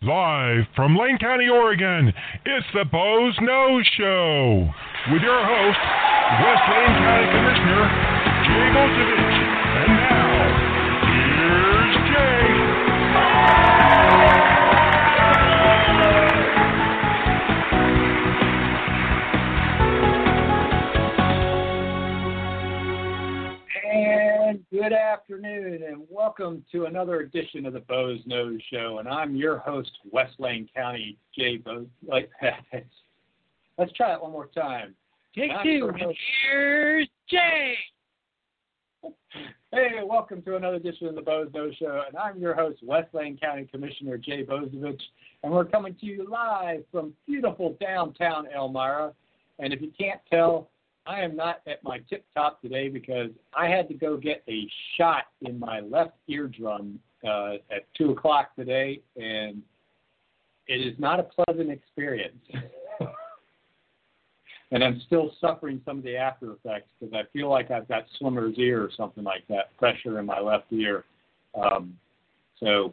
Live from Lane County, Oregon, it's the Boze Noze Show with your host, West Lane County Commissioner Jay Bozievich. And now, here's And good afternoon, and welcome to another edition of the Boze Noze Show. And I'm your host, West Lane County Jay Boze. Like, let's try it one more time. Take two. Here's Jay. Hey, welcome to another edition of the Boze Noze Show, and I'm your host, West Lane County Commissioner Jay Bozievich, and we're coming to you live from beautiful downtown Elmira. And if you can't tell, I am not at my tip top today because I had to go get a shot in my left eardrum uh, at two o'clock today, and it is not a pleasant experience. and I'm still suffering some of the after effects because I feel like I've got swimmer's ear or something like that, pressure in my left ear. Um, so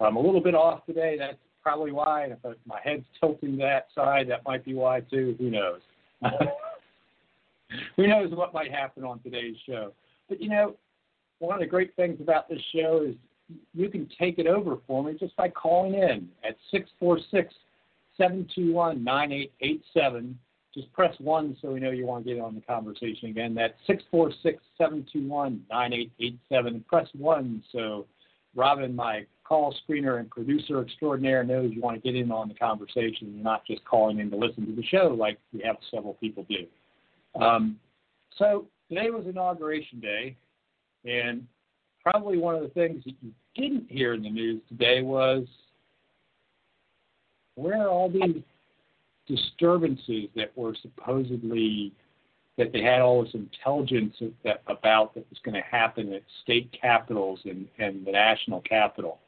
I'm a little bit off today. That's probably why. And if my head's tilting that side, that might be why too. Who knows? Who knows what might happen on today's show? But you know, one of the great things about this show is you can take it over for me just by calling in at six four six seven two one nine eight eight seven just press one so we know you want to get on the conversation again. That's six four six seven two one nine eight eight seven. Press one so Robin, my call screener and producer extraordinaire, knows you want to get in on the conversation. You're not just calling in to listen to the show like we have several people do. Um, so today was inauguration day, and probably one of the things that you didn't hear in the news today was where all these disturbances that were supposedly that they had all this intelligence that, about that was going to happen at state capitals and, and the national capital.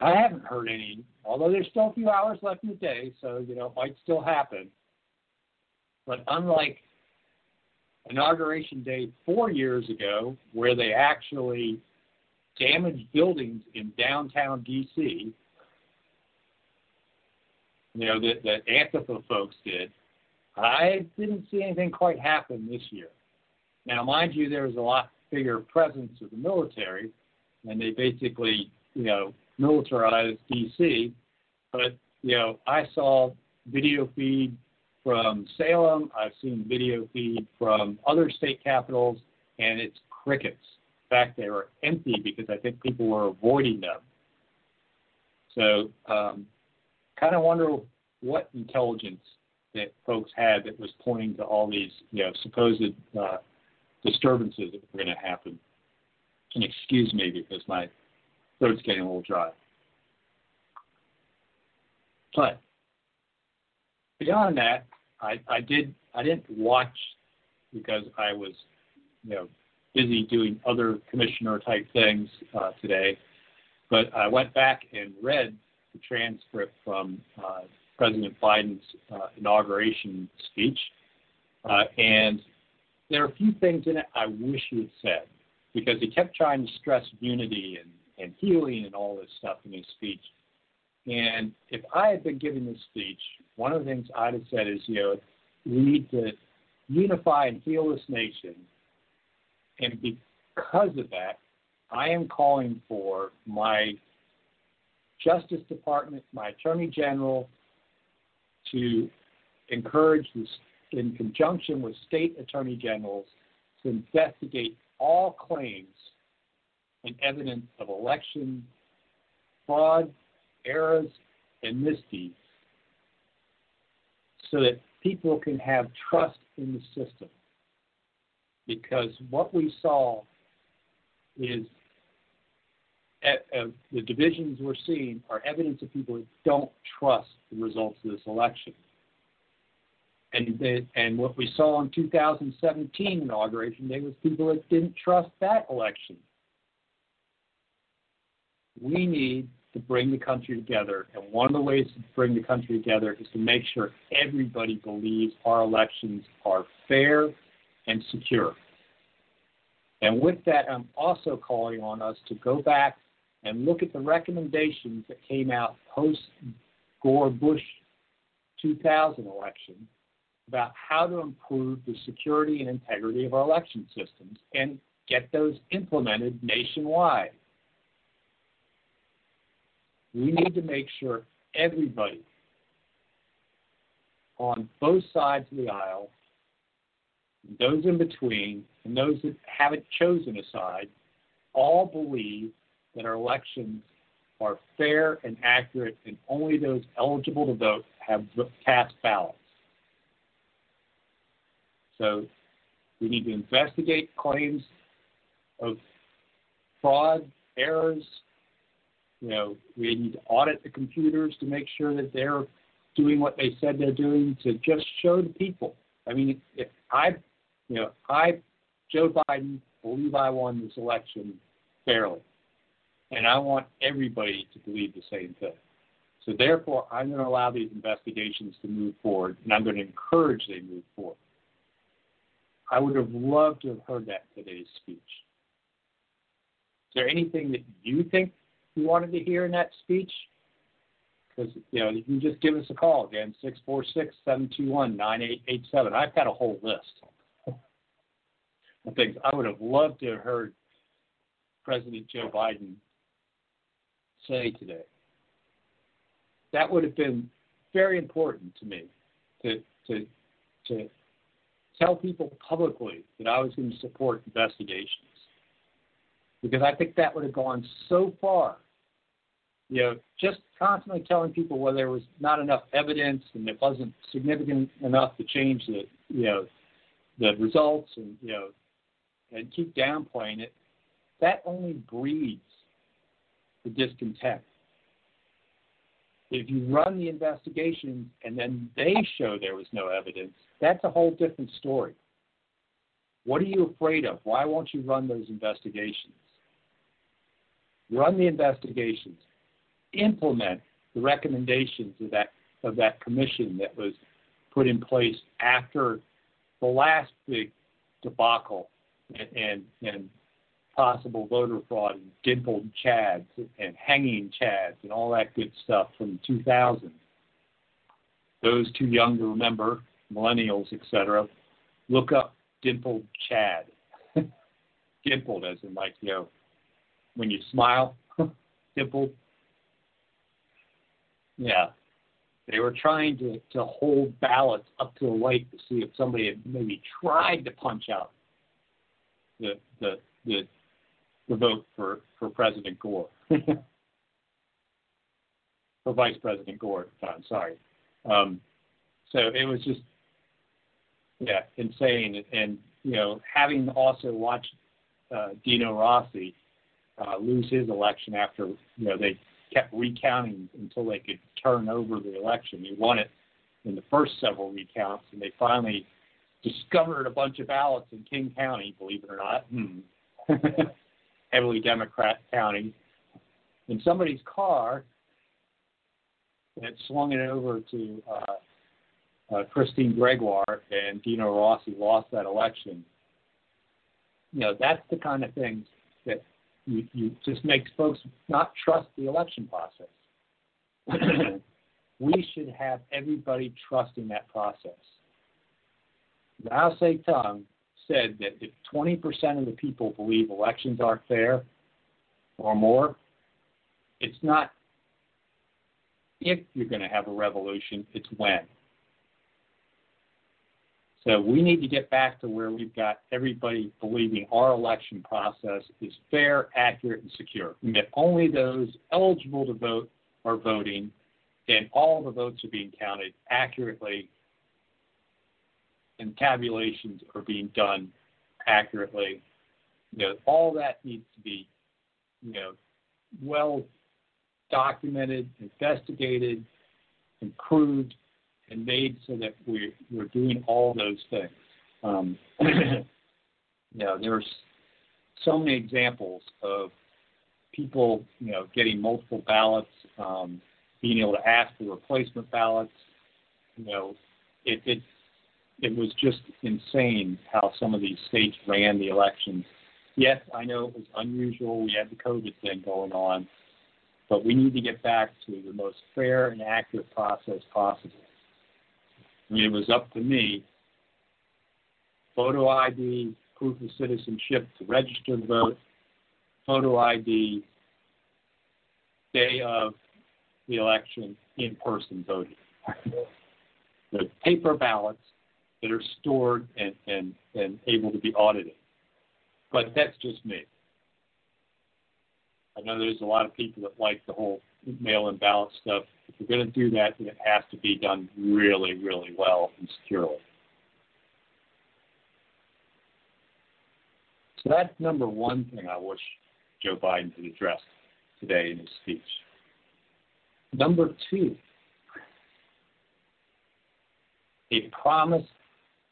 I haven't heard any, although there's still a few hours left in the day, so you know it might still happen. But unlike inauguration day four years ago, where they actually damaged buildings in downtown D.C., you know, that, that Antifa folks did, I didn't see anything quite happen this year. Now, mind you, there was a lot bigger presence of the military, and they basically, you know, militarized D.C. But, you know, I saw video feed from Salem, I've seen video feed from other state capitals, and it's crickets. In fact, they were empty because I think people were avoiding them. So, um, kind of wonder what intelligence that folks had that was pointing to all these, you know, supposed uh, disturbances that were going to happen. And excuse me because my throat's getting a little dry. But beyond that, I, I did I didn't watch because I was, you know, busy doing other commissioner type things uh, today. But I went back and read the transcript from uh, President Biden's uh, inauguration speech, uh, and there are a few things in it I wish he had said because he kept trying to stress unity and, and healing and all this stuff in his speech. And if I had been giving this speech, one of the things I'd have said is, you know, we need to unify and heal this nation. And because of that, I am calling for my Justice Department, my Attorney General, to encourage this in conjunction with state attorney generals to investigate all claims and evidence of election fraud, errors, and misdeeds so that people can have trust in the system. Because what we saw is uh, the divisions we're seeing are evidence of people that don't trust the results of this election. And the, and what we saw in 2017 inauguration day was people that didn't trust that election. We need to bring the country together, and one of the ways to bring the country together is to make sure everybody believes our elections are fair and secure. And with that, I'm also calling on us to go back and look at the recommendations that came out post Gore Bush 2000 election about how to improve the security and integrity of our election systems and get those implemented nationwide. We need to make sure everybody on both sides of the aisle, those in between, and those that haven't chosen a side, all believe that our elections are fair and accurate, and only those eligible to vote have cast ballots. So we need to investigate claims of fraud, errors. You know, we need to audit the computers to make sure that they're doing what they said they're doing to just show the people. I mean, if I, you know, I, Joe Biden, believe I won this election fairly. And I want everybody to believe the same thing. So therefore, I'm going to allow these investigations to move forward, and I'm going to encourage they move forward. I would have loved to have heard that in today's speech. Is there anything that you think you wanted to hear in that speech? Because you know, you can just give us a call again, six four six seven two one nine eight eight seven. I've got a whole list of things I would have loved to have heard President Joe Biden say today. That would have been very important to me to to to tell people publicly that I was going to support investigations. Because I think that would have gone so far. You know, just constantly telling people well there was not enough evidence and it wasn't significant enough to change the you know the results and you know and keep downplaying it, that only breeds the discontent. If you run the investigation and then they show there was no evidence, that's a whole different story. What are you afraid of? Why won't you run those investigations? Run the investigations. Implement the recommendations of that of that commission that was put in place after the last big debacle and and, and possible voter fraud and dimpled chads and hanging chads and all that good stuff from 2000. Those too young to remember, millennials, etc., look up dimpled chad. dimpled as in like, you know, when you smile, dimpled. Yeah. They were trying to, to hold ballots up to the light to see if somebody had maybe tried to punch out the the the the vote for, for President Gore. for Vice President Gore time, sorry. Um, so it was just, yeah, insane. And, you know, having also watched uh, Dino Rossi uh, lose his election after, you know, they kept recounting until they could turn over the election. He won it in the first several recounts, and they finally discovered a bunch of ballots in King County, believe it or not. Hmm. heavily Democrat county, in somebody's car that swung it over to uh, uh, Christine Gregoire and Dino Rossi lost that election. You know, that's the kind of things you, you just makes folks not trust the election process. we should have everybody trusting that process. Mao Zedong said that if 20% of the people believe elections are fair or more, it's not if you're going to have a revolution, it's when. So we need to get back to where we've got everybody believing our election process is fair, accurate, and secure. And that only those eligible to vote are voting, and all the votes are being counted accurately and tabulations are being done accurately. You know, all that needs to be, you know, well documented, investigated, improved, and made so that we, we're doing all those things. Um, you know, there's so many examples of people, you know, getting multiple ballots, um, being able to ask for replacement ballots. You know, it, it it was just insane how some of these states ran the elections. Yes, I know it was unusual. We had the COVID thing going on, but we need to get back to the most fair and accurate process possible. It was up to me. Photo ID, proof of citizenship to register to vote, photo ID, day of the election, in person voting. the paper ballots that are stored and, and, and able to be audited. But that's just me. I know there's a lot of people that like the whole mail in ballot stuff. If you're going to do that, it has to be done really, really well and securely. So that's number one thing I wish Joe Biden had addressed today in his speech. Number two, a promise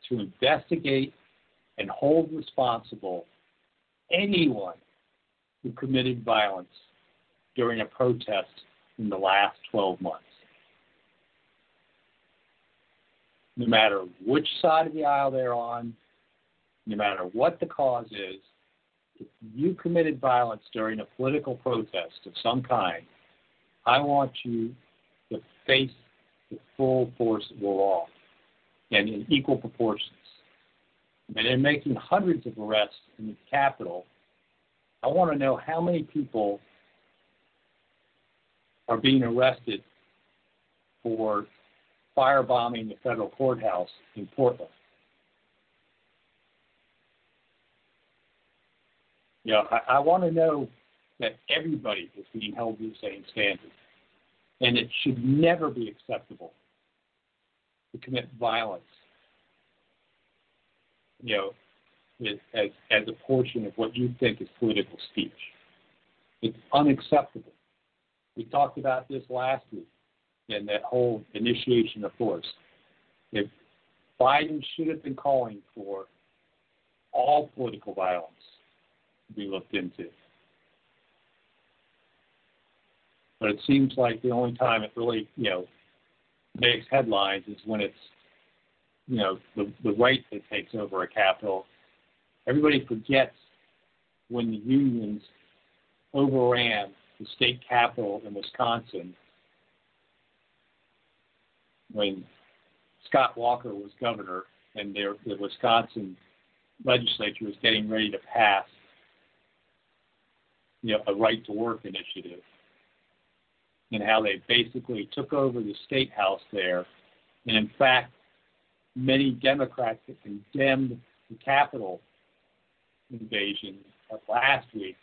to investigate and hold responsible anyone who committed violence during a protest in the last 12 months. No matter which side of the aisle they're on, no matter what the cause is, if you committed violence during a political protest of some kind, I want you to face the full force of the law and in equal proportions. And they're making hundreds of arrests in the Capitol. I want to know how many people are being arrested for firebombing the federal courthouse in Portland. You know, I, I want to know that everybody is being held to the same standard. And it should never be acceptable to commit violence, you know, as, as a portion of what you think is political speech. It's unacceptable. We talked about this last week and that whole initiation of force. If Biden should have been calling for all political violence to be looked into. But it seems like the only time it really, you know, makes headlines is when it's, you know, the, the right that takes over a capital. Everybody forgets when the unions overran the state capital in Wisconsin when Scott Walker was governor and the Wisconsin legislature was getting ready to pass you know, a right to work initiative and how they basically took over the state house there. And in fact, many Democrats that condemned the Capitol invasion last week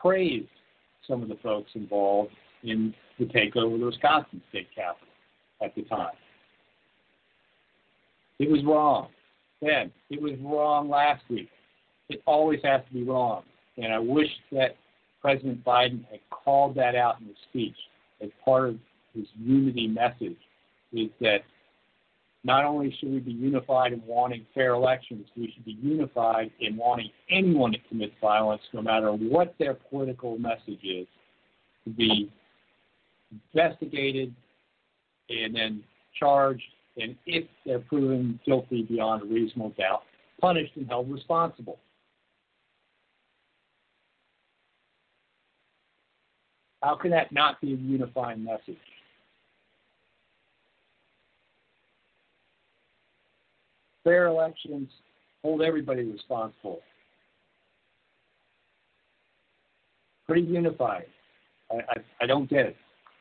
praised some of the folks involved in the takeover of the Wisconsin state capitol at the time. It was wrong then. It was wrong last week. It always has to be wrong. And I wish that President Biden had called that out in his speech as part of his unity message is that not only should we be unified in wanting fair elections, we should be unified in wanting anyone that commits violence, no matter what their political message is, to be investigated and then charged, and if they're proven guilty beyond a reasonable doubt, punished and held responsible. How can that not be a unifying message? Fair elections hold everybody responsible. Pretty unified. I, I, I don't get it.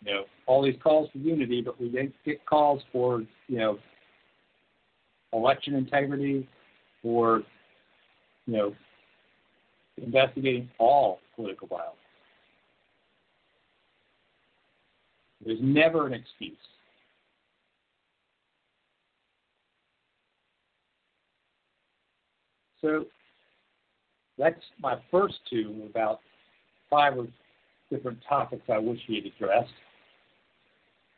You know, all these calls for unity, but we get calls for, you know, election integrity or, you know, investigating all political violence. There's never an excuse. So that's my first two about five or different topics I wish he had addressed.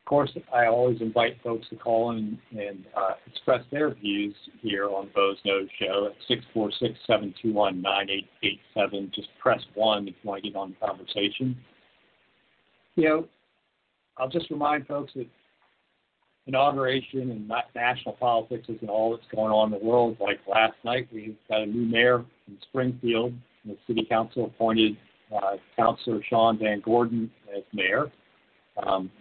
Of course, I always invite folks to call in and uh, express their views here on Boze Noze Show at 646-721-9887. Just press 1 if you want to get on the conversation. You know, I'll just remind folks that inauguration and national politics isn't all that's going on in the world. Like last night, we got a new mayor in Springfield. The city council appointed uh, Councilor Sean Van Gordon as mayor. Um,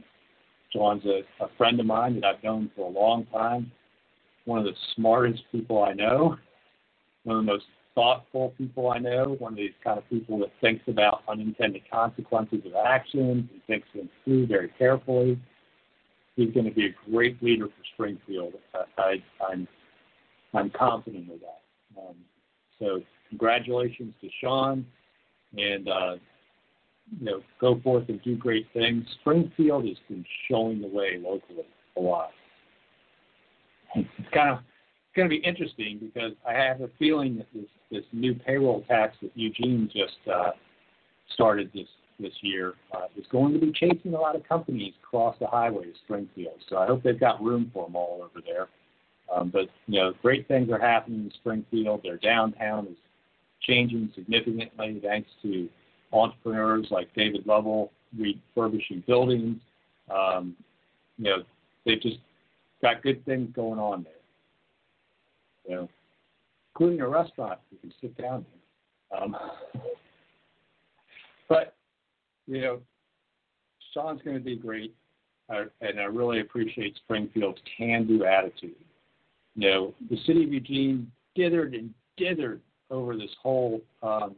John's a, a friend of mine that I've known for a long time. One of the smartest people I know. One of the most thoughtful people I know. One of these kind of people that thinks about unintended consequences of actions and thinks them through very carefully. He's going to be a great leader for Springfield. I, I'm I'm confident of that. Um, so congratulations to Sean, and uh, you know, go forth and do great things. Springfield has been showing the way locally a lot. It's kind of it's going to be interesting because I have a feeling that this this new payroll tax that Eugene just uh, started this this year uh, is going to be chasing a lot of companies across the highway to Springfield. So I hope they've got room for them all over there. Um, but you know, great things are happening in Springfield. Their downtown is changing significantly thanks to entrepreneurs like David Lovell refurbishing buildings. Um, you know, they've just got good things going on there. You know, including a restaurant you can sit down in. Um, but you know, Sean's going to be great, and I really appreciate Springfield's can-do attitude. You know, the city of Eugene dithered and dithered over this whole um,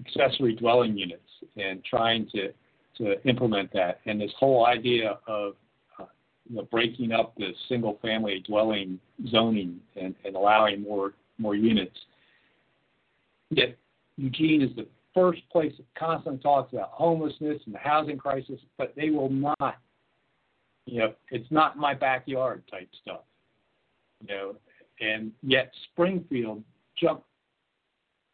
accessory dwelling units and trying to to implement that. And this whole idea of uh, you know, breaking up the single family dwelling zoning and, and allowing more more units. Yet Eugene is the first place that constantly talks about homelessness and the housing crisis, but they will not, you know, it's not my backyard type stuff. You know, and yet Springfield jumped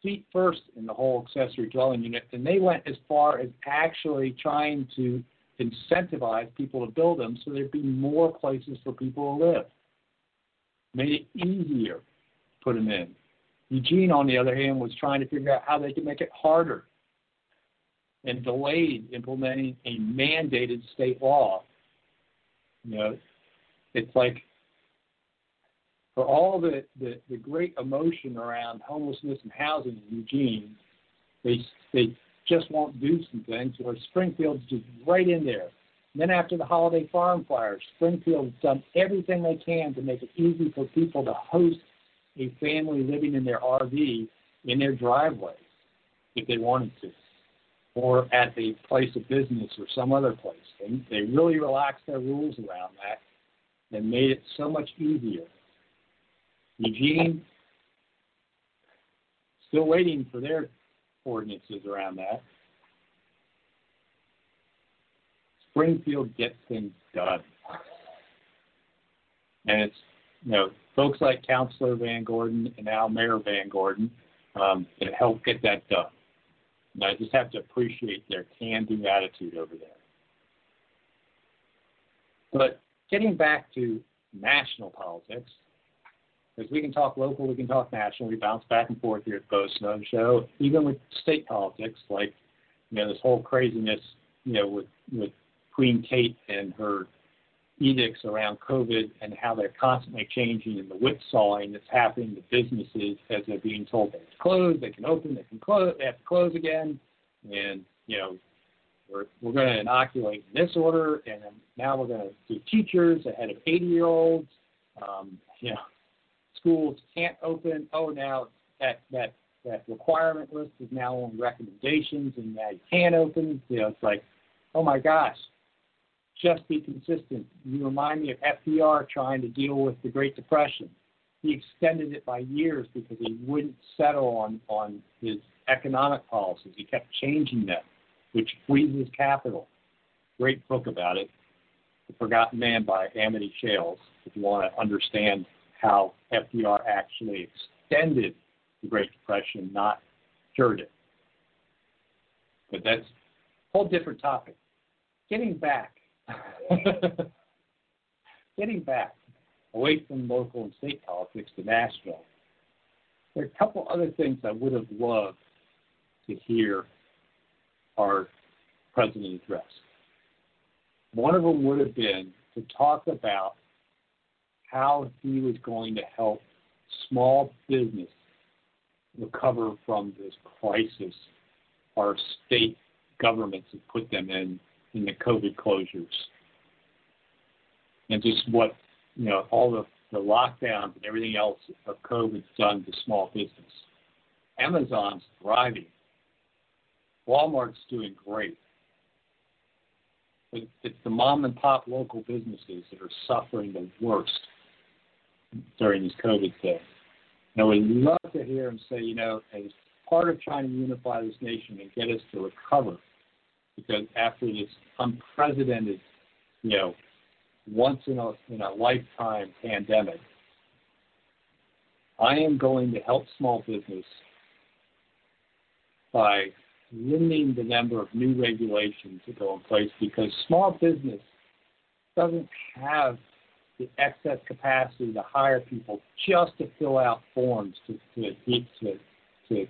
feet first in the whole accessory dwelling unit, and they went as far as actually trying to incentivize people to build them so there'd be more places for people to live. Made it easier to put them in. Eugene, on the other hand, was trying to figure out how they could make it harder and delayed implementing a mandated state law. You know, it's like for all the, the, the great emotion around homelessness and housing in Eugene, they they just won't do some things. Where Springfield's just right in there. And then after the holiday farm fires, Springfield's done everything they can to make it easy for people to host a family living in their RV in their driveway if they wanted to, or at a place of business or some other place. They really relaxed their rules around that and made it so much easier Eugene, still waiting for their ordinances around that. Springfield gets things done. And it's, you know, folks like Councilor Van Gordon and now Mayor Van Gordon um, that help get that done. And I just have to appreciate their can do attitude over there. But getting back to national politics, because we can talk local, we can talk national. We bounce back and forth here at Boze Noze Show. Even with state politics, like you know this whole craziness, you know, with with Queen Kate and her edicts around COVID and how they're constantly changing and the whipsawing that's happening to businesses as they're being told they have to close, they can open, they can close, they have to close again, and you know we're we're going to inoculate in this order, and now we're going to do teachers ahead of 80 year olds. Um, you know, schools can't open. Oh, now that that that requirement list is now on recommendations, and now you can open. You know, it's like, oh my gosh, just be consistent. You remind me of FDR trying to deal with the Great Depression. He extended it by years because he wouldn't settle on on his economic policies. He kept changing them, which freezes capital. Great book about it, The Forgotten Man by Amity Shlaes. If you want to understand how FDR actually extended the Great Depression, not cured it. But that's a whole different topic. Getting back getting back away from local and state politics to national, there are a couple other things I would have loved to hear our president address. One of them would have been to talk about how he was going to help small business recover from this crisis our state governments have put them in in the COVID closures. And just what, you know, all the, the lockdowns and everything else of COVID's done to small business. Amazon's thriving. Walmart's doing great. But it's the mom and pop local businesses that are suffering the worst during this COVID thing. And we'd love to hear him say, you know, as part of trying to unify this nation and get us to recover, because after this unprecedented, you know, once in a in a lifetime pandemic, I am going to help small business by limiting the number of new regulations that go in place because small business doesn't have the excess capacity to hire people just to fill out forms to to to, to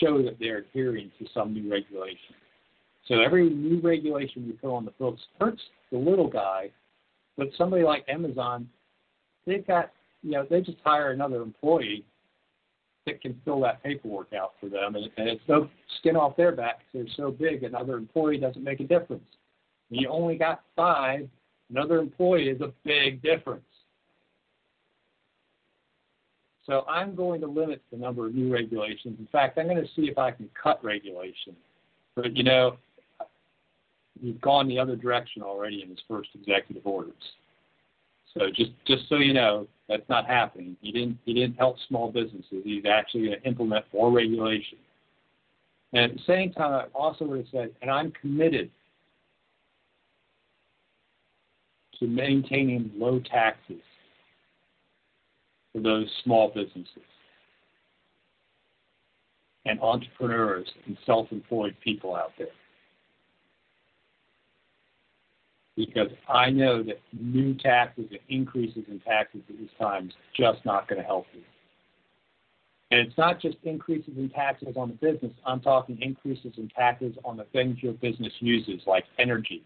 show that they're adhering to some new regulation. So every new regulation you put on the books hurts the little guy, but somebody like Amazon, they've got you know they just hire another employee that can fill that paperwork out for them, and, and it's no skin off their back because they're so big. Another employee doesn't make a difference. You only got five, another employee is a big difference. So I'm going to limit the number of new regulations. In fact, I'm going to see if I can cut regulation. But you know, he's gone the other direction already in his first executive orders. So just just so you know, that's not happening. He didn't he didn't help small businesses. He's actually going to implement more regulation. And at the same time, I also would have said, and I'm committed to maintaining low taxes for those small businesses and entrepreneurs and self-employed people out there. Because I know that new taxes and increases in taxes at this time is just not going to help you. And it's not just increases in taxes on the business, I'm talking increases in taxes on the things your business uses, like energy.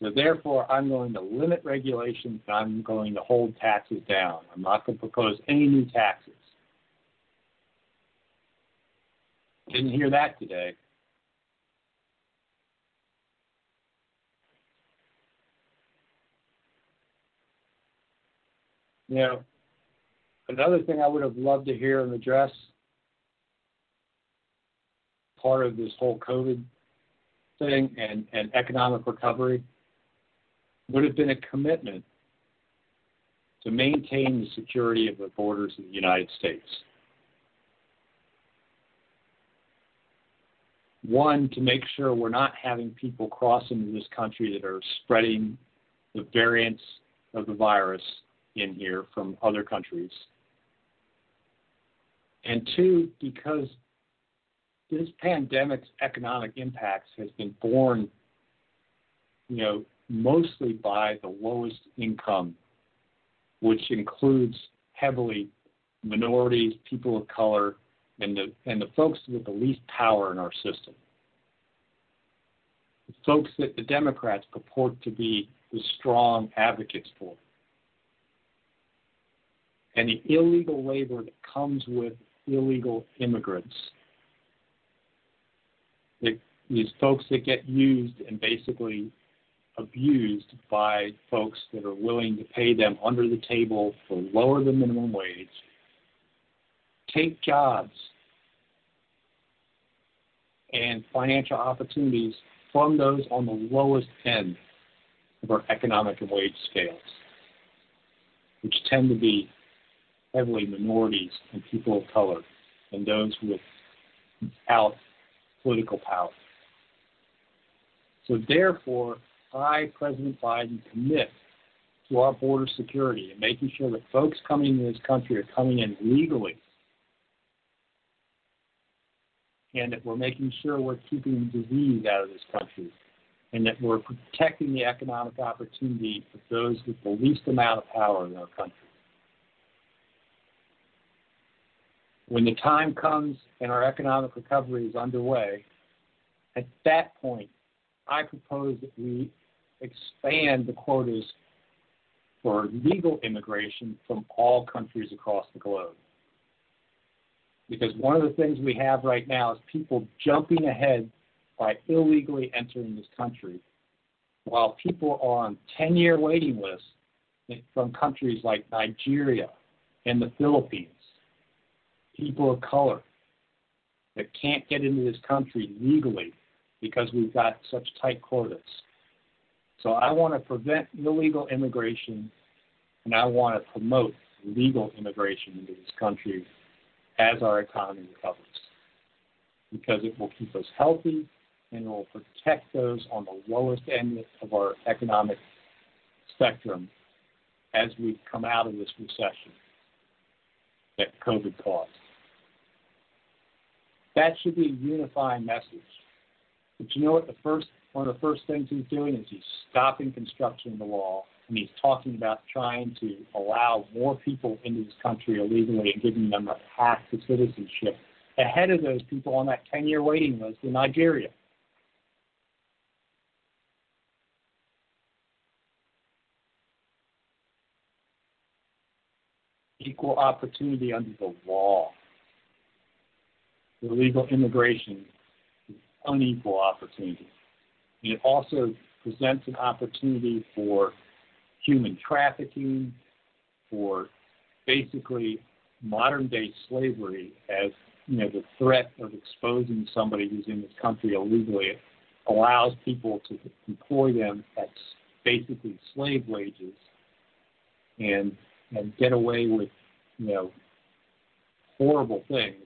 So therefore, I'm going to limit regulations and I'm going to hold taxes down. I'm not going to propose any new taxes. Didn't hear that today. You know, another thing I would have loved to hear him address, part of this whole COVID thing and, and economic recovery, would have been a commitment to maintain the security of the borders of the United States. One, to make sure we're not having people cross into this country that are spreading the variants of the virus in here from other countries. And two, because this pandemic's economic impacts has been borne, you know, mostly by the lowest income, which includes heavily minorities, people of color, and the and the folks with the least power in our system. The folks that the Democrats purport to be the strong advocates for and the illegal labor that comes with illegal immigrants. these folks that get used and basically abused by folks that are willing to pay them under the table for lower than minimum wage, take jobs and financial opportunities from those on the lowest end of our economic and wage scales, which tend to be heavily minorities and people of color and those without political power. So therefore, I, President Biden, commit to our border security and making sure that folks coming into this country are coming in legally and that we're making sure we're keeping disease out of this country and that we're protecting the economic opportunity of those with the least amount of power in our country. When the time comes and our economic recovery is underway, at that point, I propose that we expand the quotas for legal immigration from all countries across the globe. Because one of the things we have right now is people jumping ahead by illegally entering this country, while people are on 10 year waiting lists from countries like Nigeria and the Philippines, people of color that can't get into this country legally because we've got such tight quotas. So I want to prevent illegal immigration and I want to promote legal immigration into this country as our economy recovers because it will keep us healthy and it will protect those on the lowest end of our economic spectrum as we come out of this recession that COVID caused. That should be a unifying message. But you know what? The first one of the first things he's doing is he's stopping construction of the wall, and he's talking about trying to allow more people into this country illegally and giving them a path to citizenship ahead of those people on that 10-year waiting list in Nigeria. Equal opportunity under the law. Illegal immigration is unequal opportunity. It also presents an opportunity for human trafficking, for basically modern day slavery as you know the threat of exposing somebody who's in this country illegally allows people to employ them at basically slave wages and and get away with you know horrible things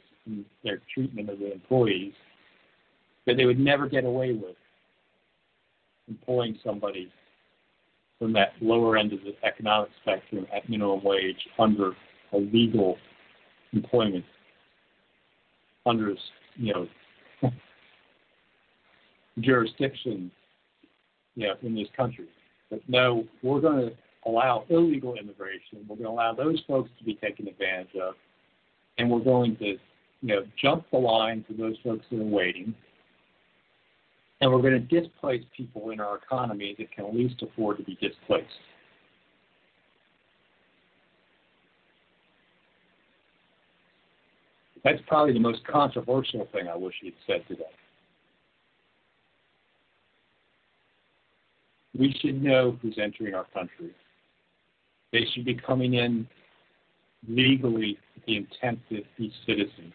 their treatment of the employees that they would never get away with employing somebody from that lower end of the economic spectrum at minimum wage under a legal employment under you know jurisdiction you know in this country. But no, we're going to allow illegal immigration. We're going to allow those folks to be taken advantage of, and we're going to you know jump the line for those folks that are waiting and we're going to displace people in our economy that can least afford to be displaced. That's probably the most controversial thing I wish he'd said today. We should know who's entering our country. They should be coming in legally with the intent to be citizens.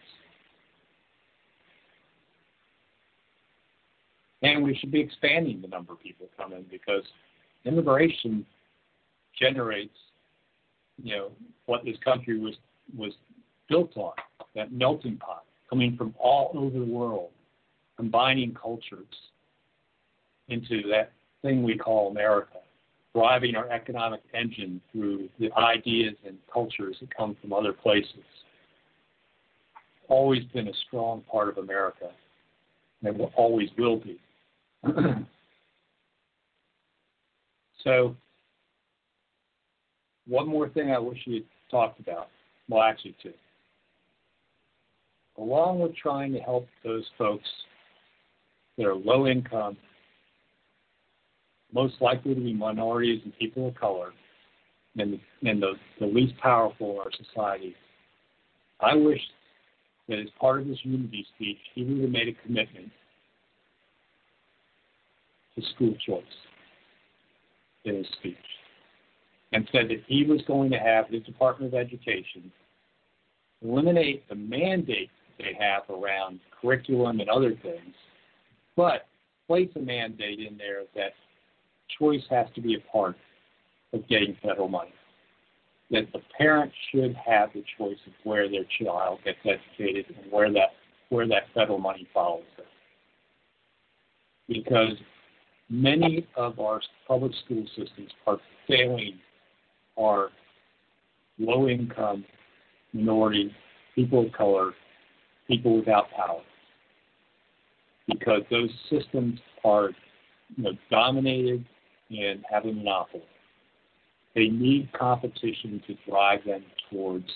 And we should be expanding the number of people coming because immigration generates, you know, what this country was was built on, that melting pot coming from all over the world, combining cultures into that thing we call America, driving our economic engine through the ideas and cultures that come from other places. Always been a strong part of America and always will be. So, one more thing I wish you had talked about. Well, actually, two. Along with trying to help those folks that are low income, most likely to be minorities and people of color, and the, and the, the least powerful in our society, I wish that as part of this unity speech, he would have made a commitment to school choice in his speech and said that he was going to have his Department of Education eliminate the mandate they have around curriculum and other things, but place a mandate in there that choice has to be a part of getting federal money. That the parent should have the choice of where their child gets educated and where that where that federal money follows it. Because many of our public school systems are failing our low income, minority, people of color, people without power. Because those systems are you know, dominated and have a monopoly. They need competition to drive them towards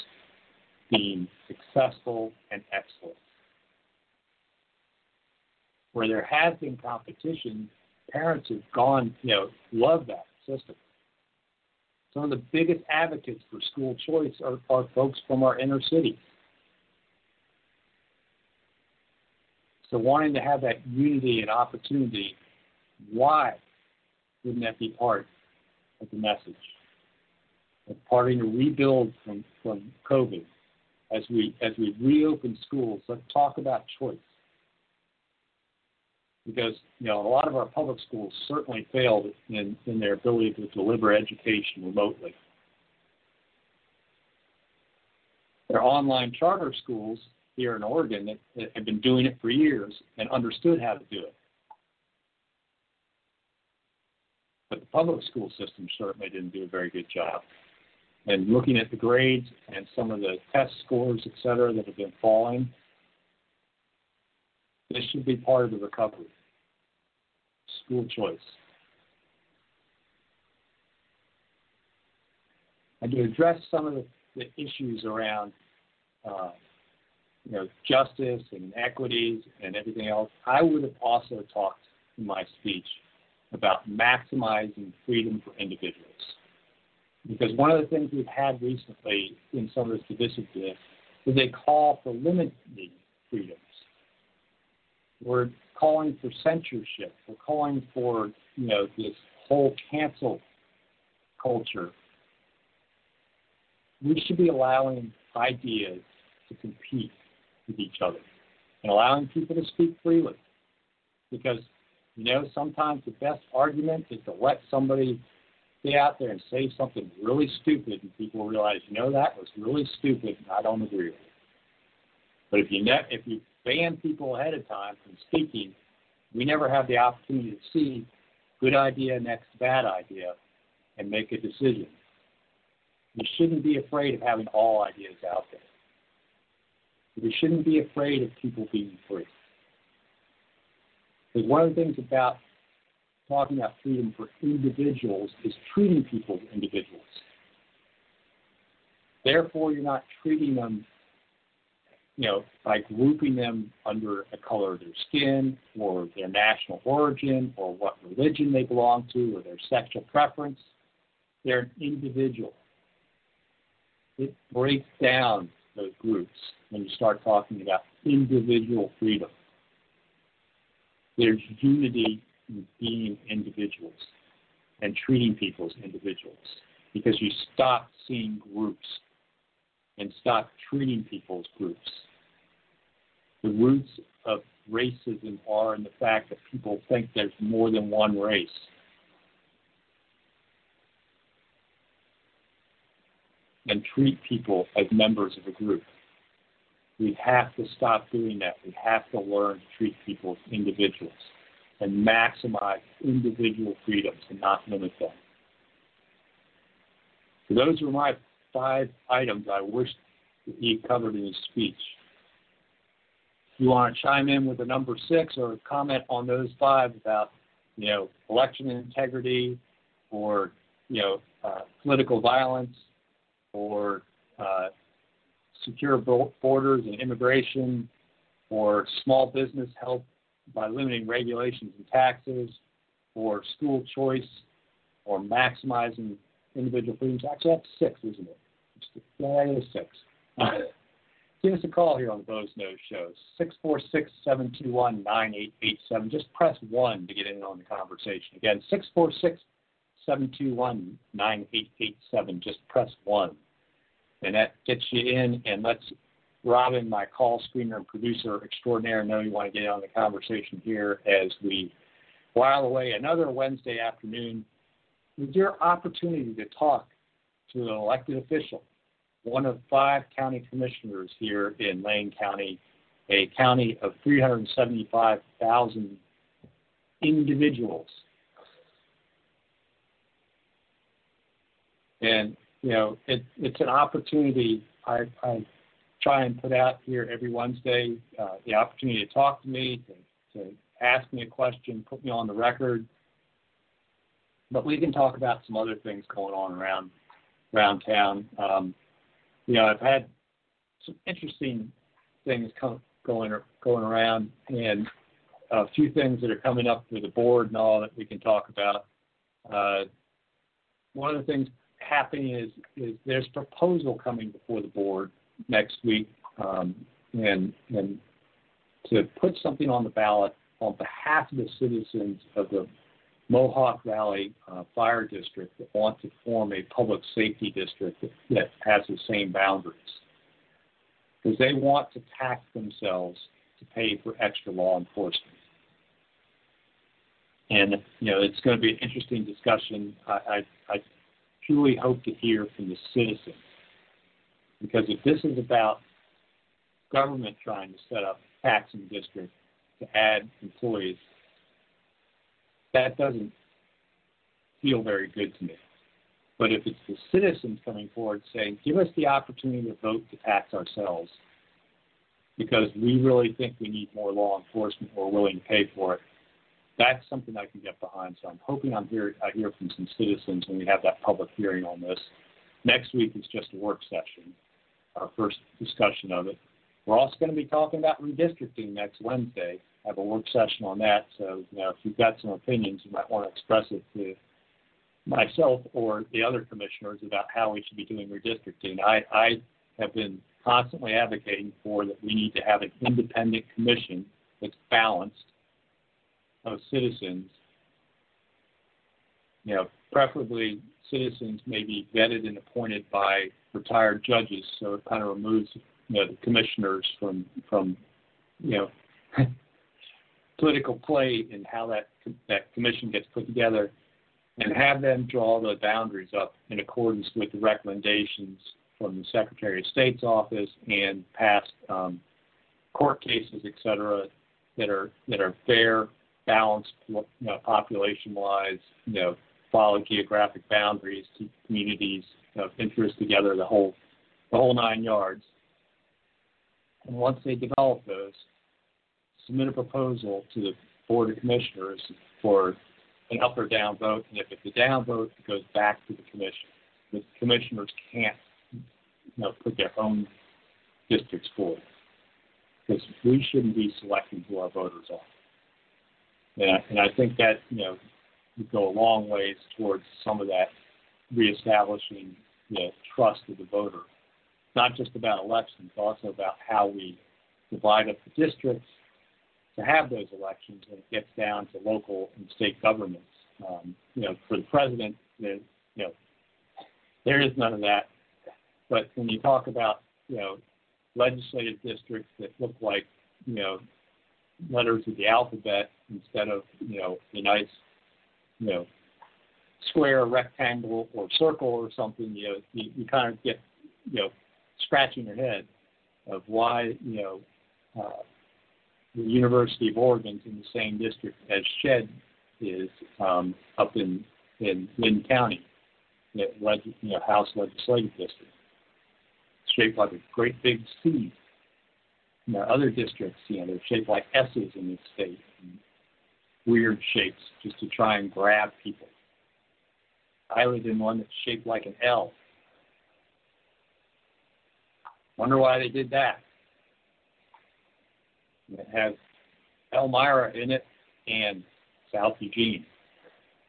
being successful and excellent. Where there has been competition, parents have gone, you know, love that system. Some of the biggest advocates for school choice are, are folks from our inner cities. So, wanting to have that unity and opportunity, why wouldn't that be part of the message? Of parting to rebuild from, from COVID as we as we reopen schools, let's talk about choice. Because you know a lot of our public schools certainly failed in, in their ability to deliver education remotely. There are online charter schools here in Oregon that, that have been doing it for years and understood how to do it. But the public school system certainly didn't do a very good job. And looking at the grades and some of the test scores, et cetera, that have been falling, this should be part of the recovery. School choice. And to address some of the, the issues around uh, you know, justice and equities and everything else, I would have also talked in my speech about maximizing freedom for individuals. Because one of the things we've had recently in some of this divisiveness is a call for limiting freedoms. We're calling for censorship. We're calling for, you know, this whole cancel culture. We should be allowing ideas to compete with each other and allowing people to speak freely. Because, you know, sometimes the best argument is to let somebody get out there and say something really stupid and people realize, you know, that was really stupid and I don't agree with it. But if you ne- if you ban people ahead of time from speaking, we never have the opportunity to see good idea next bad idea and make a decision. We shouldn't be afraid of having all ideas out there. We shouldn't be afraid of people being free. Because one of the things about talking about freedom for individuals is treating people as individuals. Therefore, you're not treating them, you know, by grouping them under a color of their skin or their national origin or what religion they belong to or their sexual preference. They're an individual. It breaks down those groups when you start talking about individual freedom. There's unity in being individuals and treating people as individuals because you stop seeing groups and stop treating people as groups. The roots of racism are in the fact that people think there's more than one race. And treat people as members of a group. We have to stop doing that. We have to learn to treat people as individuals and maximize individual freedoms and not limit them. So those are my five items I wish he covered in his speech. You want to chime in with the number six or comment on those five about, you know, election integrity or, you know, uh, political violence or uh, secure borders and immigration, or small business help by limiting regulations and taxes, or school choice, or maximizing individual freedoms. Actually, that's six, isn't it? Yeah, it is six. Give us a call here on the Boze Noze Show, 646 721 9887. Just press 1 to get in on the conversation. Again, 646 721 9887. Just press 1 and that gets you in and lets Robin, my call screener and producer extraordinaire, know you want to get on the conversation here as we while away another Wednesday afternoon with your opportunity to talk to an elected official, one of five county commissioners here in Lane County, a county of 375,000 individuals. And you know, it, it's an opportunity I, I try and put out here every Wednesday, uh, the opportunity to talk to me, to, to ask me a question, put me on the record, but we can talk about some other things going on around around town. Um, you know, I've had some interesting things come, going going around, and a few things that are coming up for the board and all that we can talk about. Uh, one of the things happening is is there's a proposal coming before the board next week, um, and and to put something on the ballot on behalf of the citizens of the Mohawk Valley uh, Fire District that want to form a public safety district that, has the same boundaries. Because they want to tax themselves to pay for extra law enforcement. And, you know, it's going to be an interesting discussion. I, I, I truly hope to hear from the citizens. Because if this is about government trying to set up taxing districts to add employees that doesn't feel very good to me. But if it's the citizens coming forward saying, give us the opportunity to vote to tax ourselves because we really think we need more law enforcement, we're willing to pay for it, that's something I can get behind. So I'm hoping I'm here, I hear from some citizens when we have that public hearing on this. Next week is just a work session, our first discussion of it. We're also going to be talking about redistricting next Wednesday have a work session on that. So, you know, if you've got some opinions, you might want to express it to myself or the other commissioners about how we should be doing redistricting. I, I have been constantly advocating for that we need to have an independent commission that's balanced of citizens. You know, preferably citizens may be vetted and appointed by retired judges, so it kind of removes you know the commissioners from from you know political play in how that that commission gets put together, and have them draw the boundaries up in accordance with the recommendations from the Secretary of State's office and past um, court cases, et cetera, that are that are fair, balanced, you know, population-wise, you know, follow geographic boundaries, keep communities of interest together, the whole the whole nine yards. And once they develop those, submit a proposal to the Board of Commissioners for an up or down vote, and if it's a down vote, it goes back to the commission. The commissioners can't, you know, put their own districts forward because we shouldn't be selecting who our voters are. And I, and I think that you know would go a long ways towards some of that reestablishing the trust of the voter. not just about elections, but also about how we divide up the districts to have those elections when it gets down to local and state governments. Um, you know, for the president, you know, there is none of that. But when you talk about, you know, legislative districts that look like, you know, letters of the alphabet instead of, you know, a nice, you know, square, rectangle, or circle or something, you know, you, you kind of get, you know, scratching your head of why, you know, uh, the University of Oregon's in the same district as Shedd is um, up in in Linn County, the leg, you know, House Legislative District, shaped like a great big C. There other districts, you know, they're shaped like S's in this state, weird shapes just to try and grab people. I live in one that's shaped like an L. Wonder why they did that. It has Elmira in it and South Eugene,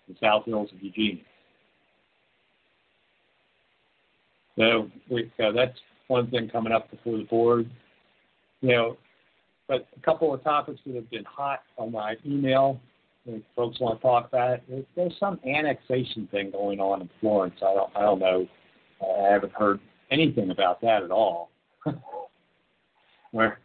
the South Hills of Eugene. So we, uh, that's one thing coming up before the board. You know, but a couple of topics that have been hot on my email. If folks want to talk about it. There's some annexation thing going on in Florence. I don't, I don't know. I haven't heard anything about that at all. Where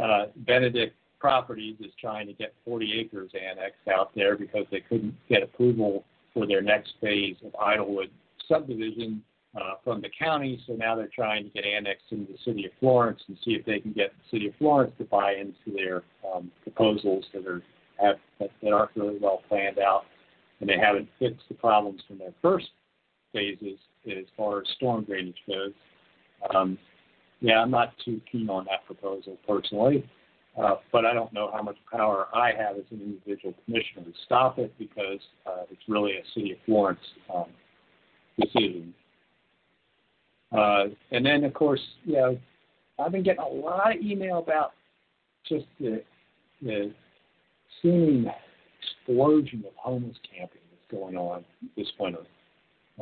uh, Benedict Properties is trying to get 40 acres annexed out there because they couldn't get approval for their next phase of Idylewood subdivision uh, from the county. So now they're trying to get annexed into the city of Florence and see if they can get the city of Florence to buy into their um, proposals that are have, that, aren't really well planned out, and they haven't fixed the problems from their first phases as far as storm drainage goes. Um, yeah, I'm not too keen on that proposal personally. Uh, but I don't know how much power I have as an individual commissioner to stop it because uh, it's really a city of Florence um, decision. Uh, and then, of course, you know, I've been getting a lot of email about just the, the seeming explosion of homeless camping that's going on this winter.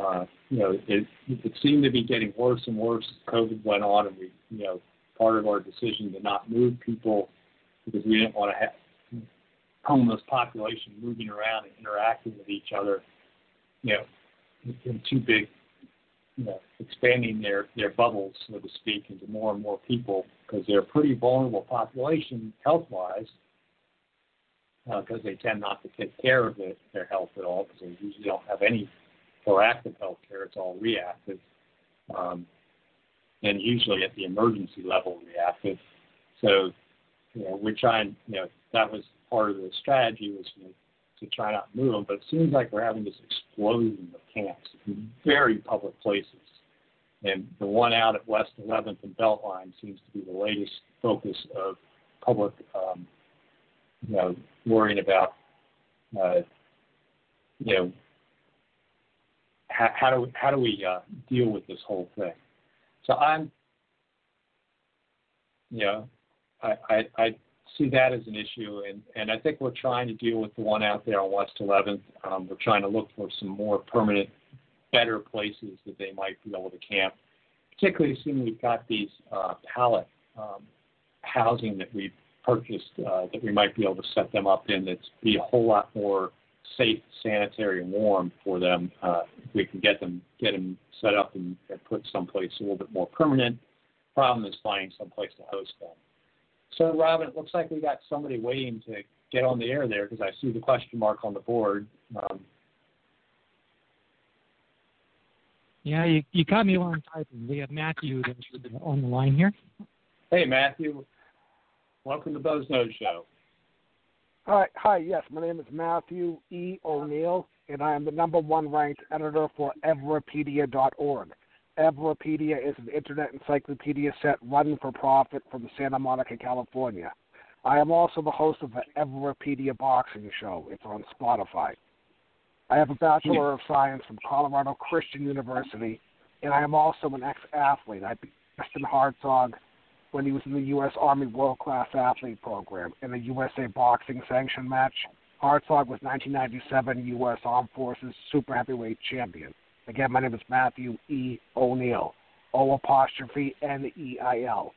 Uh, you know, it, it seemed to be getting worse and worse as COVID went on, and we, you know, part of our decision to not move people because we didn't want to have homeless population moving around and interacting with each other, you know, in too big, you know, expanding their their bubbles, so to speak, into more and more people because they're a pretty vulnerable population health wise. Because uh, they tend not to take care of the, their health at all, because they usually don't have any proactive health care; it's all reactive, um, and usually at the emergency level reactive. So you know, we're trying, you know, that was part of the strategy was you know, to try not to move them. But it seems like we're having this explosion of camps in very public places. And the one out at West 11th and Beltline seems to be the latest focus of public, um, you know, worrying about, uh, you know, how, do we, how do we uh, deal with this whole thing? So I'm, you know, I, I, I see that as an issue, and, and I think we're trying to deal with the one out there on West 11th. Um, we're trying to look for some more permanent, better places that they might be able to camp, particularly seeing we've got these uh, pallet um, housing that we've purchased uh, that we might be able to set them up in that's be a whole lot more safe, sanitary, and warm for them. Uh, if we can get them get them set up and, and put someplace a little bit more permanent. Problem is finding someplace to host them. So, Robin, it looks like we got somebody waiting to get on the air there because I see the question mark on the board. Um, yeah, you, you caught me while I'm typing. We have Matthew on the line here. Hey, Matthew. Welcome to Boze Noze Show. Hi, hi. Yes, my name is Matthew E. O'Neill, and I am the number one ranked editor for Everipedia.org. Everipedia is an internet encyclopedia set run for profit from Santa Monica, California. I am also the host of the Everipedia Boxing Show. It's on Spotify. I have a Bachelor of Science from Colorado Christian University, and I am also an ex athlete. I beat Justin Hartzog when he was in the U.S. Army World Class Athlete Program in the USA Boxing Sanction match. Hartzog was 1997 U.S. Armed Forces Super Heavyweight Champion. Again, my name is Matthew E. O'Neill, O apostrophe N E I L.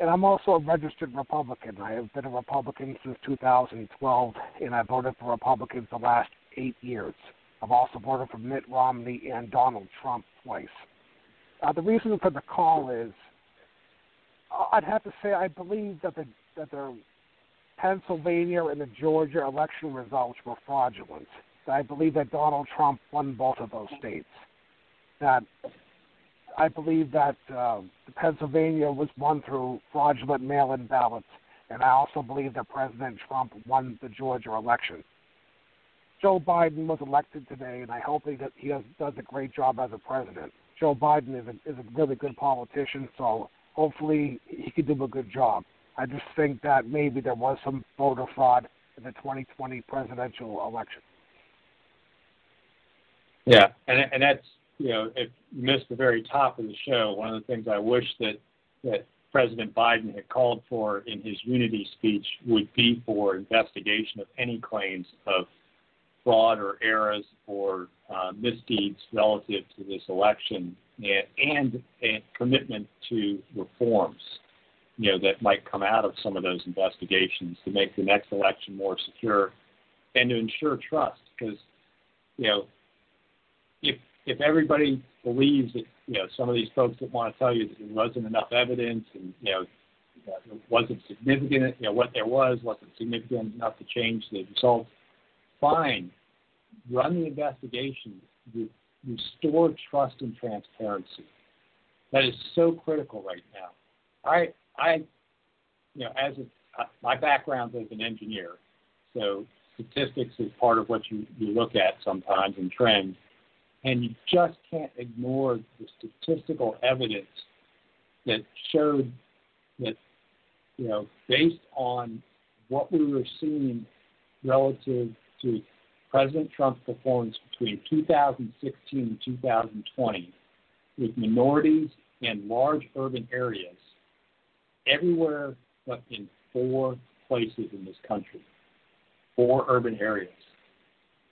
And I'm also a registered Republican. I have been a Republican since 2012, and I voted for Republicans the last eight years. I've also voted for Mitt Romney and Donald Trump twice. Uh, the reason for the call is I'd have to say I believe that the that the Pennsylvania and the Georgia election results were fraudulent. I believe that Donald Trump won both of those states. That I believe that uh, Pennsylvania was won through fraudulent mail-in ballots, and I also believe that President Trump won the Georgia election. Joe Biden was elected today, and I hope he does, he does, does a great job as a president. Joe Biden is a, is a really good politician, so hopefully he can do a good job. I just think that maybe there was some voter fraud in the 2020 presidential election. Yeah, and and that's you know if you missed the very top of the show, one of the things I wish that that President Biden had called for in his unity speech would be for investigation of any claims of fraud or errors or uh, misdeeds relative to this election and, and a commitment to reforms you know that might come out of some of those investigations to make the next election more secure and to ensure trust because you know if if everybody believes that you know some of these folks that want to tell you that there wasn't enough evidence and you know wasn't significant, you know what there was wasn't significant enough to change the results. Fine, run the investigation. Restore trust and transparency. That is so critical right now. I I you know as a, my background as an engineer, so statistics is part of what you, you look at sometimes and trends and you just can't ignore the statistical evidence that showed that you know, based on what we were seeing relative to President Trump's performance between 2016 and 2020 with minorities and large urban areas everywhere but in four places in this country, four urban areas.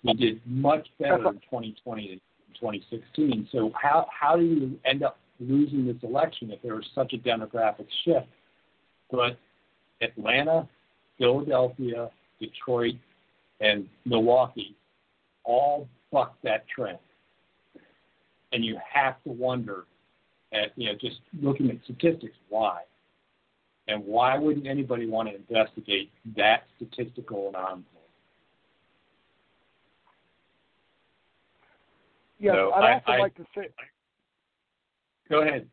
We did much better in 2020 than 2016. So how how do you end up losing this election if there was such a demographic shift? But Atlanta, Philadelphia, Detroit, and Milwaukee all bucked that trend. And you have to wonder at you know just looking at statistics why. And why wouldn't anybody want to investigate that statistical anomaly? Yes, So I'd also I- like to say. Go ahead.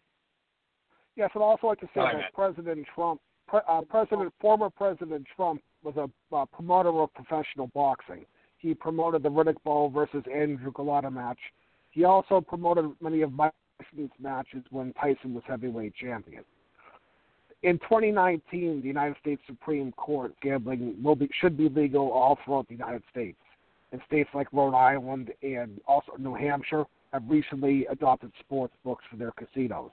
Yes, I'd also like to say Sorry, that. President Trump, uh, President, former President Trump, was a uh, promoter of professional boxing. He promoted the Riddick Bowe versus Andrew Golota match. He also promoted many of Tyson's matches when Tyson was heavyweight champion. In 2019, the United States Supreme Court gambling will be should be legal all throughout the United States. And states like Rhode Island and also New Hampshire have recently adopted sports books for their casinos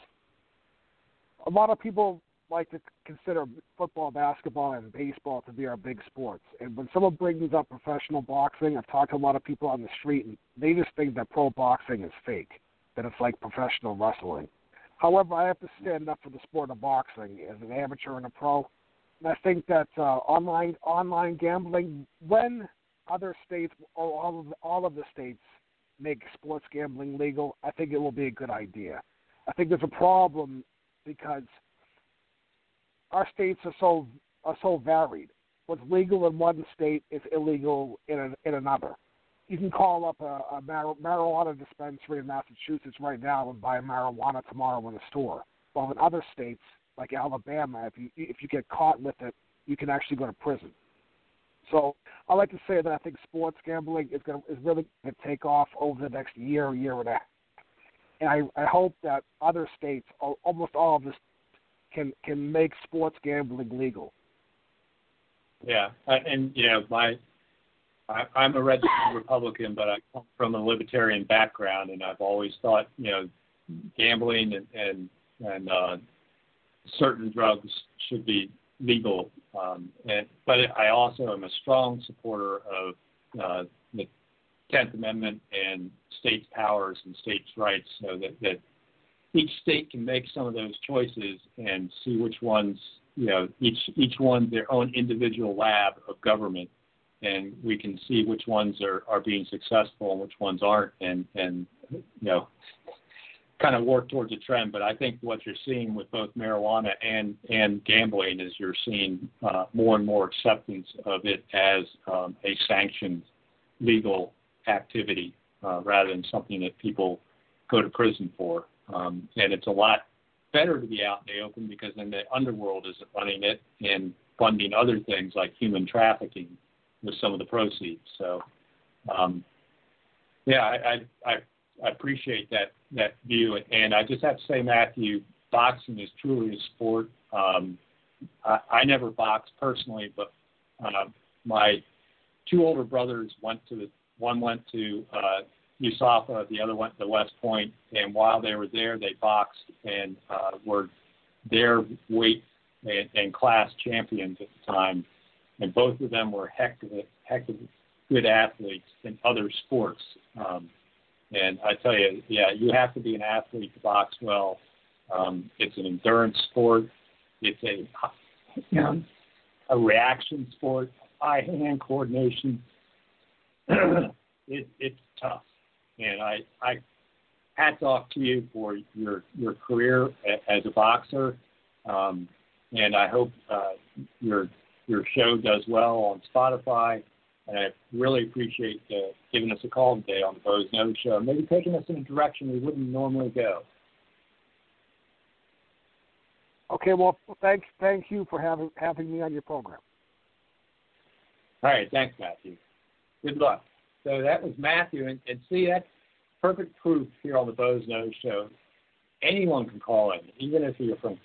a lot of people like to consider football, basketball, and baseball to be our big sports. And when someone brings up professional boxing, I've talked to a lot of people on the street, and they just think that pro boxing is fake, that it's like professional wrestling. However, I have to stand up for the sport of boxing as an amateur and a pro. And I think that uh, online online gambling, when other states or all of all of the states make sports gambling legal, I think it will be a good idea. I think there's a problem because our states are so are so varied. What's legal in one state is illegal in a, in another. You can call up a, a mar- marijuana dispensary in Massachusetts right now and buy marijuana tomorrow in a store. While in other states, like Alabama, if you if you get caught with it, you can actually go to prison. So I like to say that I think sports gambling is going is really going to take off over the next year, year and a half and I, I hope that other states, almost all of us, can can make sports gambling legal. Yeah, I- and you know, my I, I'm a registered Republican, but I come from a libertarian background, and I've always thought, you know, gambling and and and uh, certain drugs should be legal. Um, and but I also am a strong supporter of uh, the Tenth Amendment and states' powers and states' rights, so that that each state can make some of those choices and see which ones you know each each one their own individual lab of government and we can see which ones are are being successful and which ones aren't and and you know kind of work towards a trend. But i think what you're seeing with both marijuana and and gambling is you're seeing uh, more and more acceptance of it as um, a sanctioned legal activity uh, rather than something that people go to prison for um, and it's a lot better to be out in the open because then the underworld isn't running it and funding other things like human trafficking with some of the proceeds. So, um, yeah, I, I, I, appreciate that that view, and I just have to say, Matthew, boxing is truly a sport. Um, I, I never boxed personally, but uh, my two older brothers went to the one went to uh, USAFA, the other went to West Point, and while they were there, they boxed and uh, were their weight and, and class champions at the time, and both of them were heck of heck of good athletes in other sports. Um, and I tell you, yeah, you have to be an athlete to box well. Um, it's an endurance sport. It's a you know, a reaction sport, eye hand coordination. it, it's tough and I, I hats off to you for your your career as a boxer, um, and I hope uh, your your show does well on Spotify. And I really appreciate uh, giving us a call today on the Boze Noze Show, maybe taking us in a direction we wouldn't normally go. Okay, well, thanks, thank you for having having me on your program. All right, thanks, Matthew. Good luck. So that was Matthew, and, and see that's perfect proof here on the Boze Noze Show. Anyone can call in, even if you're from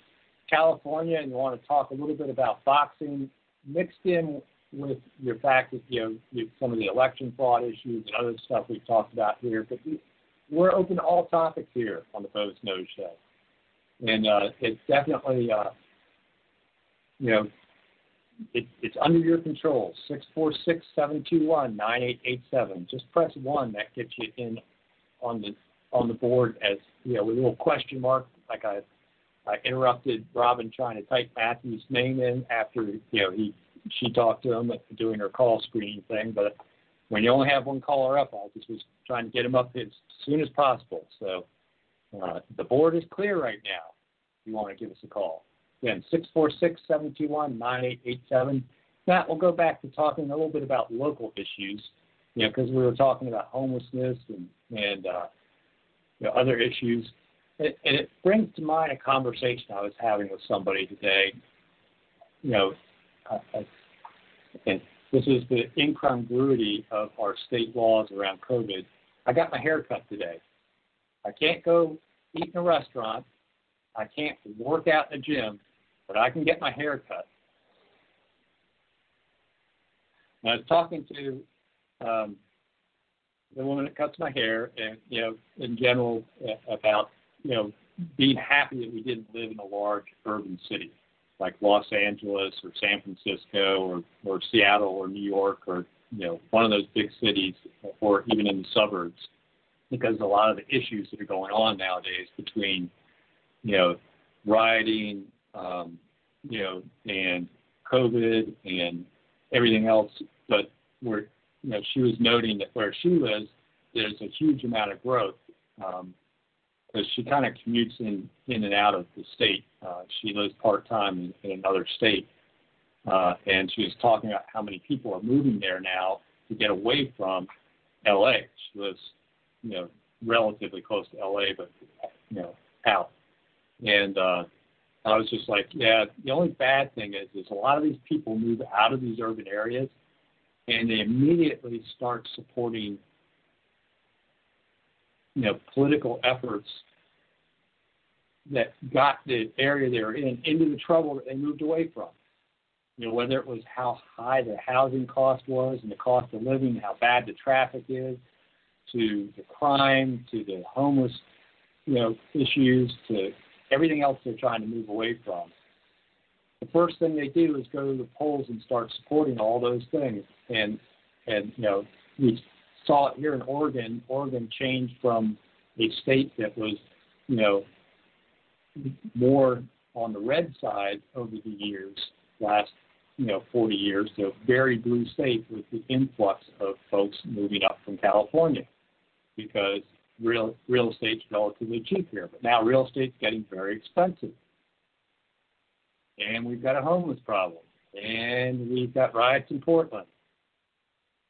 California and you want to talk a little bit about boxing, mixed in with your fact that you know some of the election fraud issues and other stuff we've talked about here, but we're open to all topics here on the Boze Noze Show, and uh, it's definitely uh, you know it, it's under your control. Six four six seven two one nine eight eight seven. Just press one. That gets you in on the on the board as you know with a little question mark. Like I I interrupted Robin trying to type Matthew's name in after you know he she talked to him doing her call screening thing. But when you only have one caller up, I just was trying to get him up as soon as possible. So uh, the board is clear right now. If you want to give us a call. Again, 646-721-9887. Matt, we'll go back to talking a little bit about local issues, you know, because we were talking about homelessness and, and uh, you know, other issues. It, and it brings to mind a conversation I was having with somebody today. You know, and this is the incongruity of our state laws around COVID. I got my hair cut today. I can't go eat in a restaurant. I can't work out in a gym but I can get my hair cut. And I was talking to um, the woman that cuts my hair, and you know, in general, uh, about you know being happy that we didn't live in a large urban city like Los Angeles or San Francisco or or Seattle or New York or you know one of those big cities or even in the suburbs because a lot of the issues that are going on nowadays between you know rioting um, you know, and COVID and everything else. But where, you know, she was noting that where she lives, there's a huge amount of growth because um, she kind of commutes in in and out of the state. Uh, she lives part time in, in another state, uh, and she was talking about how many people are moving there now to get away from L.A. She lives, you know, relatively close to L.A., but you know, out. And uh, I was just like, yeah. The only bad thing is, is a lot of these people move out of these urban areas, and they immediately start supporting, you know, political efforts that got the area they're in into the trouble that they moved away from. You know, whether it was how high the housing cost was and the cost of living, how bad the traffic is, to the crime, to the homeless, you know, issues, to everything else they're trying to move away from. The first thing they do is go to the polls and start supporting all those things. And and you know we saw it here in Oregon. Oregon changed from a state that was you know more on the red side over the years, last you know 40 years, to a very blue state with the influx of folks moving up from California because real real estate's relatively cheap here, but now real estate's getting very expensive. And we've got a homeless problem. And we've got riots in Portland.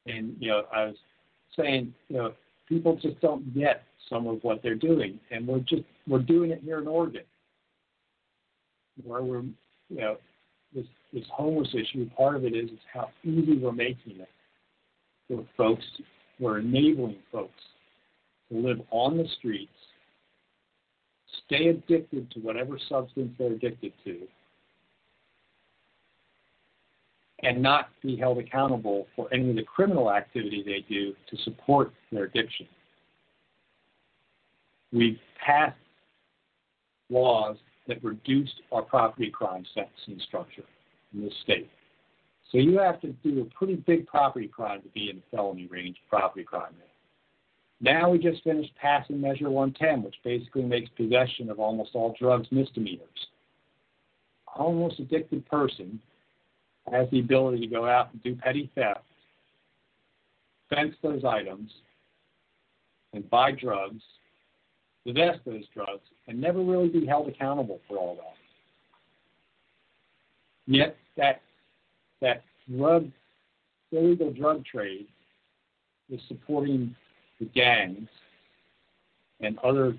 And you know, I was saying, you know, people just don't get some of what they're doing. And we're just we're doing it here in Oregon. Where we're you know, this this homeless issue, part of it is is how easy we're making it for folks. We're enabling folks live on the streets, stay addicted to whatever substance they're addicted to, and not be held accountable for any of the criminal activity they do to support their addiction. We've passed laws that reduced our property crime sentencing structure in this state. So you have to do a pretty big property crime to be in the felony range of property crime. Now we just finished passing Measure 110, which basically makes possession of almost all drugs misdemeanors. Almost addicted person has the ability to go out and do petty theft, fence those items, and buy drugs, possess those drugs, and never really be held accountable for all that. Yet that that drug illegal drug trade is supporting the gangs and other,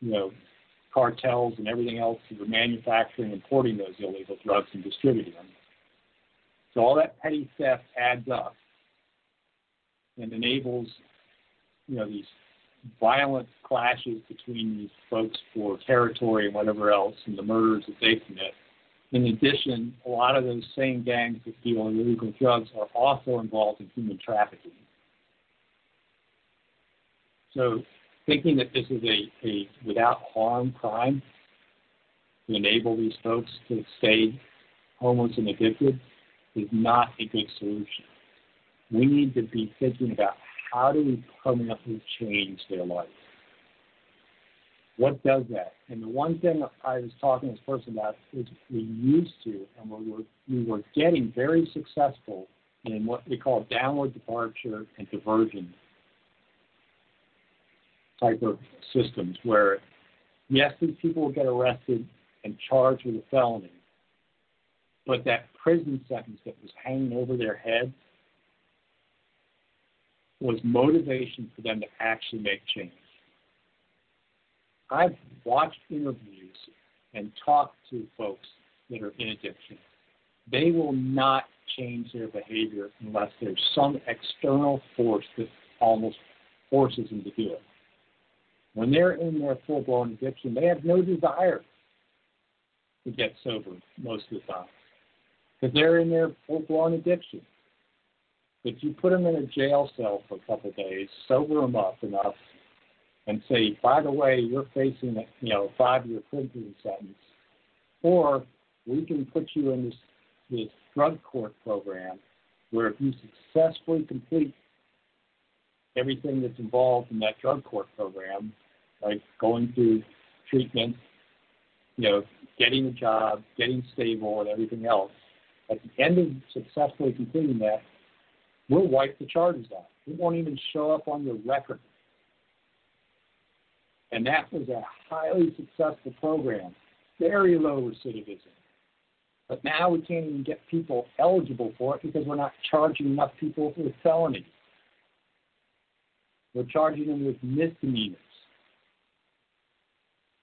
you know, cartels and everything else that are manufacturing and importing those illegal drugs and distributing them. So all that petty theft adds up and enables, you know, these violent clashes between these folks for territory and whatever else, and the murders that they commit. In addition, a lot of those same gangs that deal illegal drugs are also involved in human trafficking. So, thinking that this is a, a without harm crime to enable these folks to stay homeless and addicted is not a good solution. We need to be thinking about how do we permanently change their life? What does that? And the one thing I was talking to this person about is we used to, and we were, we were getting very successful in what we call downward departure and diversion type of systems where, yes, these people will get arrested and charged with a felony, but that prison sentence that was hanging over their heads was motivation for them to actually make change. I've watched interviews and talked to folks that are in addiction. They will not change their behavior unless there's some external force that almost forces them to do it. When they're in their full blown addiction, they have no desire to get sober most of the time because they're in their full blown addiction. If you put them in a jail cell for a couple of days, sober them up enough, and say, by the way, you're facing a you know five year prison sentence, or we can put you in this this drug court program where if you successfully complete everything that's involved in that drug court program, like going through treatment, you know, getting a job, getting stable, and everything else, at the end of successfully completing that, we'll wipe the charges out. It won't even show up on your record. And that was a highly successful program, very low recidivism. But now we can't even get people eligible for it because we're not charging enough people with felonies. We're charging them with misdemeanors,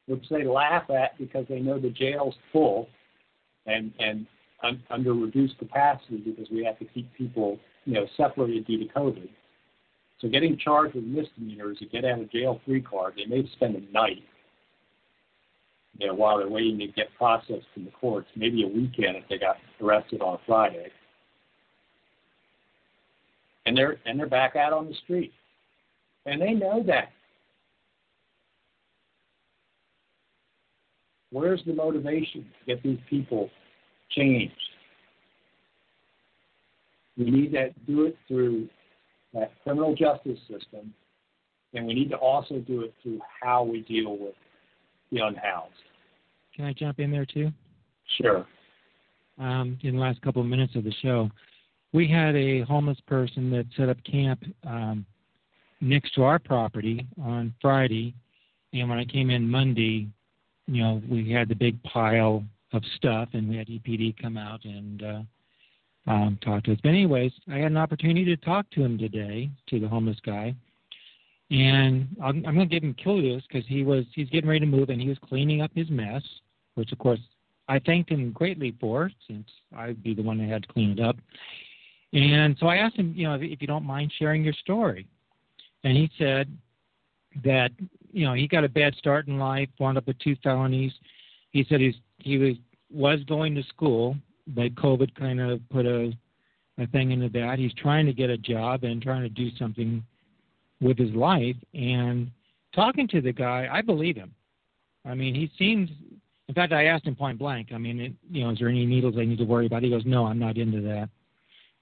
which they laugh at because they know the jail's full and, and un, under reduced capacity because we have to keep people you know, separated due to COVID. So getting charged with misdemeanors, you get out of jail free card, they may spend a night, you know, while they're waiting to get processed in the courts, maybe a weekend if they got arrested on Friday. And they're and they're back out on the street. And they know that. Where's the motivation to get these people changed? We need to do it through that criminal justice system, and we need to also do it through how we deal with the unhoused. Can I jump in there too? Sure. Um, in the last couple of minutes of the show, we had a homeless person that set up camp um, next to our property on Friday, and when I came in Monday, you know, we had the big pile of stuff, and we had EPD come out and uh, um, talk to us. But anyways, I had an opportunity to talk to him today, to the homeless guy, and I'm, I'm going to give him kudos because he was he's getting ready to move and he was cleaning up his mess, which of course I thanked him greatly for since I'd be the one that had to clean it up. And so I asked him, you know, if, if you don't mind sharing your story, and he said that you know he got a bad start in life, wound up with two felonies. He said he's he was was going to school but COVID kind of put a a thing into that. He's trying to get a job and trying to do something with his life. And talking to the guy, I believe him. I mean, he seems. In fact, I asked him point blank. I mean, it, you know, is there any needles I need to worry about? He goes, No, I'm not into that.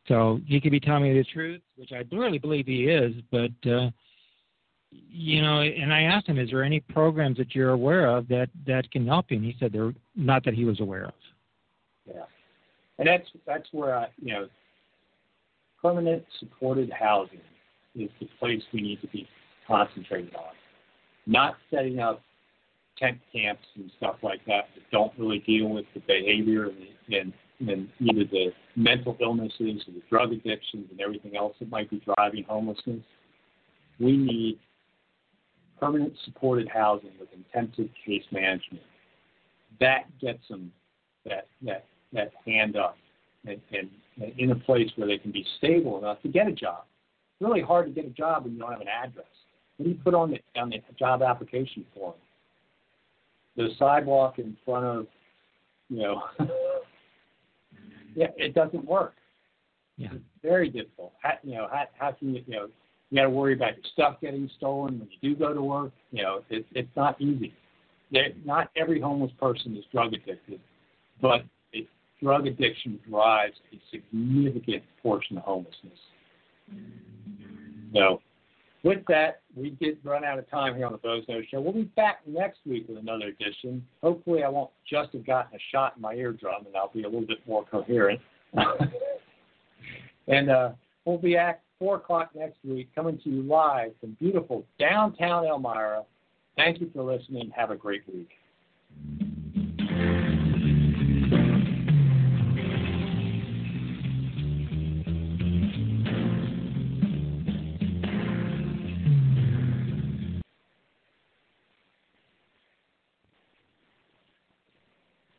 So he could be telling me the truth, which I really believe he is. But uh, you know, and I asked him, is there any programs that you're aware of that that can help you? And he said there, not that he was aware of. Yeah and that's that's where I, you know, permanent supported housing is the place we need to be concentrated on, not setting up tent camps and stuff like that that don't really deal with the behavior and, and, and either the mental illnesses or the drug addictions and everything else that might be driving homelessness. We need permanent supported housing with intensive case management. That gets them that that that hand up and, and, and in a place where they can be stable enough to get a job. It's really hard to get a job when you don't have an address. What do you put on the on the job application form? The sidewalk in front of, you know, yeah, it doesn't work. Yeah. It's very difficult. How, you know, how, how can you, you know, you got to worry about your stuff getting stolen when you do go to work. You know, it, it's not easy. There, not every homeless person is drug addicted, but it, drug addiction drives a significant portion of homelessness. So, with that, we did run out of time here on the Bozo Show. We'll be back next week with another edition. Hopefully, I won't just have gotten a shot in my eardrum, and I'll be a little bit more coherent. and uh, we'll be at 4 o'clock next week, coming to you live from beautiful downtown Elmira. Thank you for listening. Have a great week.